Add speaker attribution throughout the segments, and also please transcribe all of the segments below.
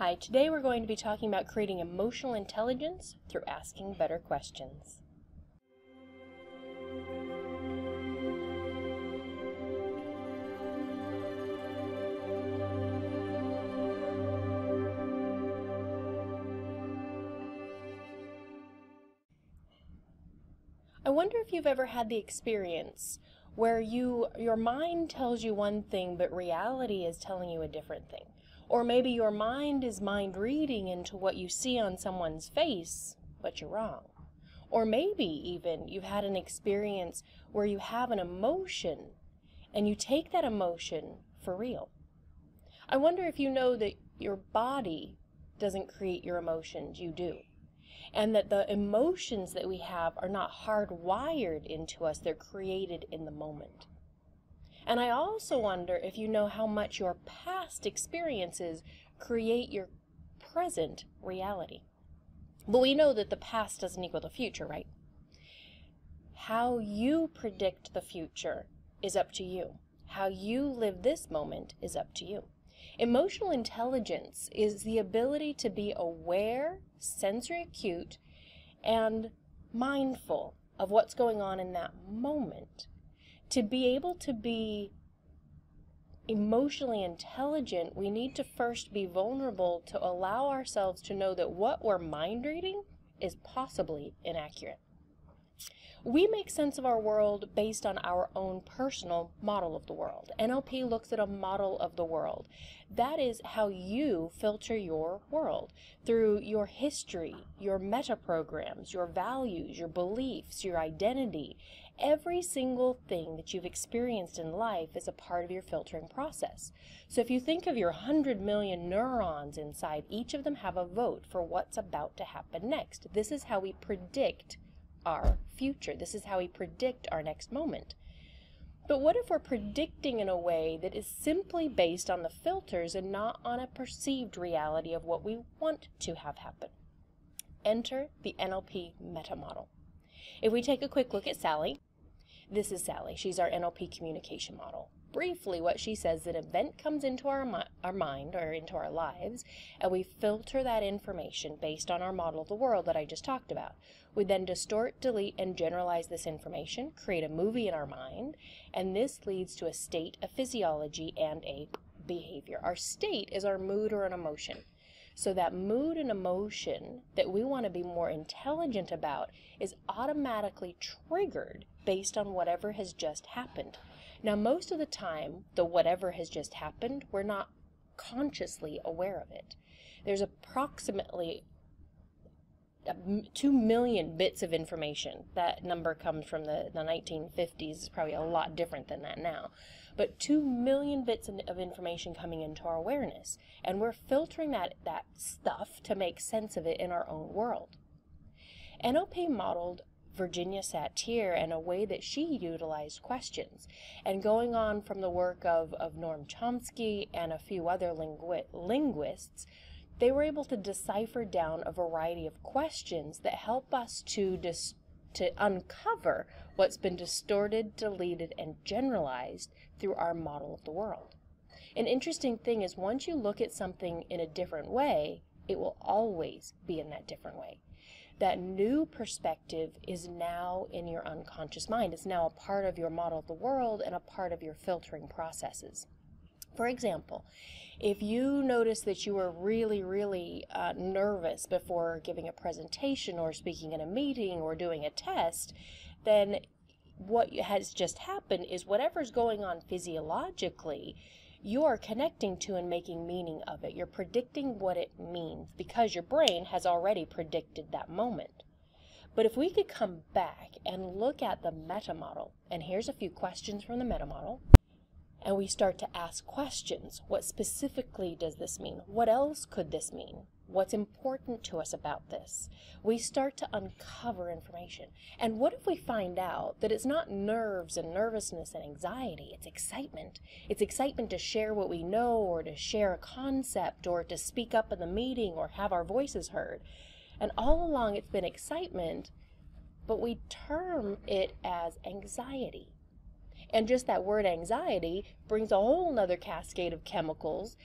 Speaker 1: Hi, today we're going to be talking about creating emotional intelligence through asking better questions. I wonder if you've ever had the experience where you your mind tells you one thing but reality is telling you a different thing. Or maybe your mind is mind reading into what you see on someone's face, but you're wrong. Or maybe even you've had an experience where you have an emotion and you take that emotion for real. I wonder if you know that your body doesn't create your emotions, you do. And that the emotions that we have are not hardwired into us, they're created in the moment. And I also wonder if you know how much your past experiences create your present reality. But we know that the past doesn't equal the future, right? How you predict the future is up to you. How you live this moment is up to you. Emotional intelligence is the ability to be aware, sensory acute, and mindful of what's going on in that moment to be able to be emotionally intelligent, we need to first be vulnerable to allow ourselves to know that what we're mind reading is possibly inaccurate. We make sense of our world based on our own personal model of the world. NLP looks at a model of the world. That is how you filter your world through your history, your meta programs, your values, your beliefs, your identity. Every single thing that you've experienced in life is a part of your filtering process. So if you think of your 100 million neurons inside, each of them have a vote for what's about to happen next. This is how we predict our future. This is how we predict our next moment. But what if we're predicting in a way that is simply based on the filters and not on a perceived reality of what we want to have happen? Enter the NLP meta model. If we take a quick look at Sally, this is Sally. She's our NLP communication model briefly what she says that an event comes into our, our mind or into our lives and we filter that information based on our model of the world that I just talked about. We then distort, delete, and generalize this information, create a movie in our mind, and this leads to a state, a physiology, and a behavior. Our state is our mood or an emotion. So that mood and emotion that we want to be more intelligent about is automatically triggered based on whatever has just happened. Now, most of the time, the whatever has just happened, we're not consciously aware of it. There's approximately uh, 2 million bits of information. That number comes from the, the 1950s. It's probably a lot different than that now. But 2 million bits of information coming into our awareness. And we're filtering that, that stuff to make sense of it in our own world. NLP modeled Virginia Satir and a way that she utilized questions. And going on from the work of, of Noam Chomsky and a few other lingu- linguists, they were able to decipher down a variety of questions that help us to dis- to uncover what's been distorted, deleted, and generalized through our model of the world. An interesting thing is once you look at something in a different way, it will always be in that different way that new perspective is now in your unconscious mind. It's now a part of your model of the world and a part of your filtering processes. For example, if you notice that you were really, really uh, nervous before giving a presentation or speaking in a meeting or doing a test, then what has just happened is whatever's going on physiologically you are connecting to and making meaning of it. You're predicting what it means because your brain has already predicted that moment. But if we could come back and look at the meta model, and here's a few questions from the meta model, and we start to ask questions. What specifically does this mean? What else could this mean? what's important to us about this. We start to uncover information. And what if we find out that it's not nerves and nervousness and anxiety, it's excitement. It's excitement to share what we know or to share a concept or to speak up in the meeting or have our voices heard. And all along it's been excitement, but we term it as anxiety. And just that word anxiety brings a whole nother cascade of chemicals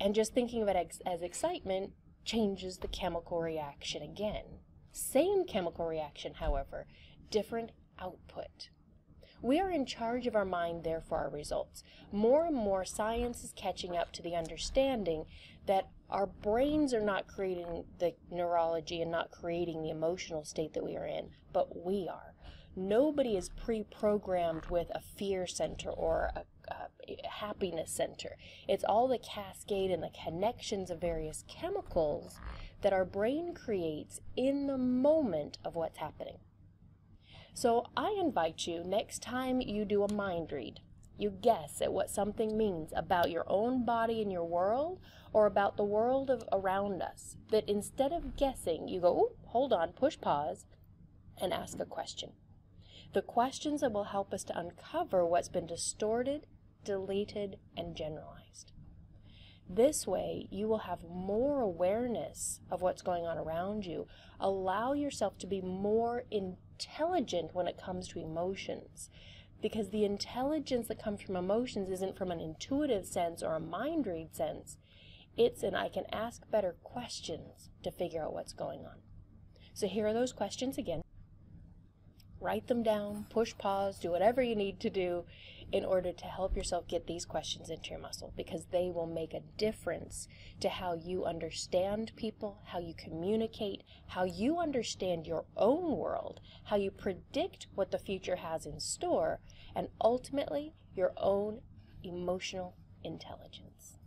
Speaker 1: And just thinking of it ex- as excitement changes the chemical reaction again. Same chemical reaction, however, different output. We are in charge of our mind, therefore, our results. More and more, science is catching up to the understanding that our brains are not creating the neurology and not creating the emotional state that we are in, but we are. Nobody is pre programmed with a fear center or a, a, happiness center. It's all the cascade and the connections of various chemicals that our brain creates in the moment of what's happening. So I invite you next time you do a mind read, you guess at what something means about your own body and your world or about the world of around us, that instead of guessing, you go, hold on, push pause, and ask a question. The questions that will help us to uncover what's been distorted, deleted, and generalized. This way, you will have more awareness of what's going on around you. Allow yourself to be more intelligent when it comes to emotions. Because the intelligence that comes from emotions isn't from an intuitive sense or a mind read sense. It's an I can ask better questions to figure out what's going on. So here are those questions again. Write them down, push pause, do whatever you need to do in order to help yourself get these questions into your muscle because they will make a difference to how you understand people, how you communicate, how you understand your own world, how you predict what the future has in store, and ultimately your own emotional intelligence.